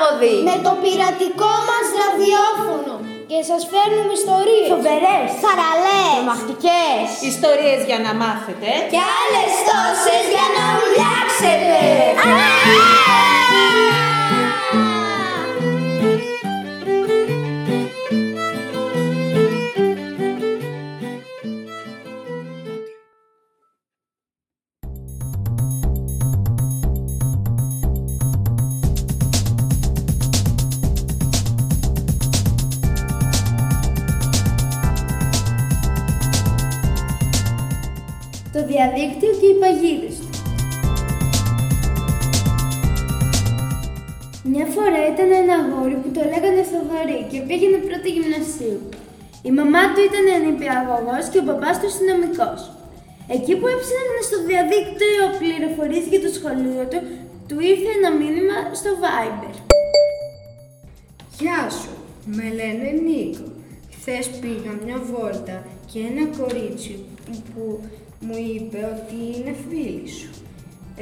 λάδι. Με το πειρατικό μας ραδιόφωνο. Και σας φέρνουμε ιστορίες. Φοβερές. Θαραλές. Τρομακτικές. Ιστορίες για να μάθετε. Και άλλες τόσες για να ουλιάξετε. Το διαδίκτυο και οι παγίδες του. Μια φορά ήταν ένα αγόρι που το λέγανε Θοδωρή και πήγαινε πρώτη γυμνασίου. Η μαμά του ήταν νηπιαγωγός και ο μπαμπάς του αστυνομικός. Εκεί που έψαχνε στο διαδίκτυο πληροφορίες για το σχολείο του, του ήρθε ένα μήνυμα στο Viber. Γεια σου, με λένε Νίκο. Χθες πήγα μια βόλτα και ένα κορίτσι που μου είπε ότι είναι φίλη σου.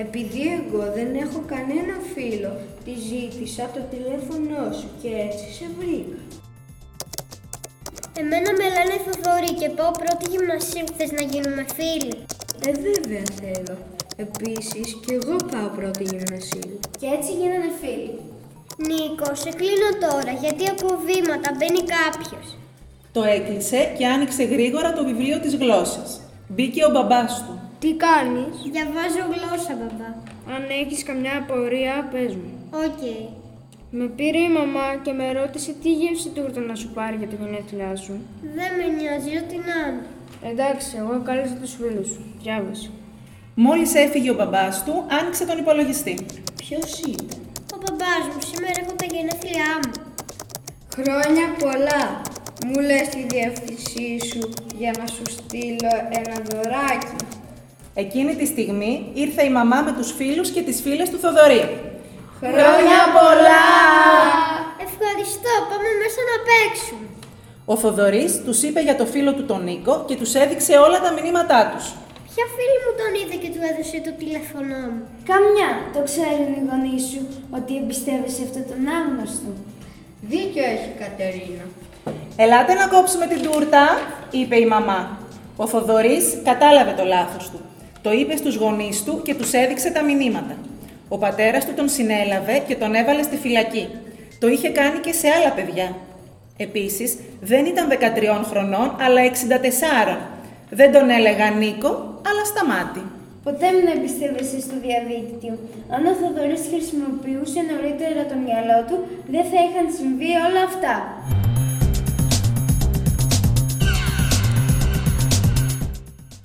Επειδή εγώ δεν έχω κανένα φίλο, τη ζήτησα το τηλέφωνό σου και έτσι σε βρήκα. Εμένα με λένε Θοδωρή και πάω πρώτη γυμνασίου. Θες να γίνουμε φίλοι. Ε, βέβαια θέλω. Επίσης και εγώ πάω πρώτη γυμνασίου. Και έτσι γίνανε φίλοι. Νίκο, σε κλείνω τώρα γιατί ακούω βήματα, μπαίνει κάποιος. Το έκλεισε και άνοιξε γρήγορα το βιβλίο της γλώσσας. Μπήκε ο μπαμπάς του. Τι κάνεις; Διαβάζω γλώσσα, μπαμπά. Αν έχεις καμιά απορία, πες μου. Οκ. Με πήρε η μαμά και με ρώτησε τι γεύση τούρτα να σου πάρει για τα γενέθλιά σου. Δεν με νοιάζει ό,τι να είναι. Εντάξει, εγώ κάλεσα τους φίλους σου. Διάβασε. Μόλις έφυγε ο μπαμπάς του, άνοιξε τον υπολογιστή. Ποιος ήταν. Ο μπαμπάς μου σήμερα έχω τα γενέθλιά μου. Χρόνια πολλά. Μου λες τη διεύθυνσή σου για να σου στείλω ένα δωράκι. Εκείνη τη στιγμή ήρθε η μαμά με τους φίλους και τις φίλες του Θοδωρή. Χρόνια πολλά! Ευχαριστώ, πάμε μέσα να παίξουμε. Ο Θοδωρής τους είπε για το φίλο του τον Νίκο και τους έδειξε όλα τα μηνύματά τους. Ποια φίλη μου τον είδε και του έδωσε το τηλέφωνό μου; Καμιά, το ξέρουν οι γονείς σου ότι εμπιστεύεσαι αυτόν τον άγνωστο. Δίκιο έχει η Κατερίνα. «Ελάτε να κόψουμε την τούρτα», είπε η μαμά. Ο Θοδωρής κατάλαβε το λάθος του. Το είπε στους γονείς του και τους έδειξε τα μηνύματα. Ο πατέρας του τον συνέλαβε και τον έβαλε στη φυλακή. Το είχε κάνει και σε άλλα παιδιά. Επίσης, δεν ήταν 13 χρονών, αλλά 64. Δεν τον έλεγα Νίκο, αλλά σταμάτη. Ποτέ μην εμπιστεύεσαι στο διαδίκτυο. Αν ο Θοδωρής χρησιμοποιούσε νωρίτερα το μυαλό του, δεν θα είχαν συμβεί όλα αυτά.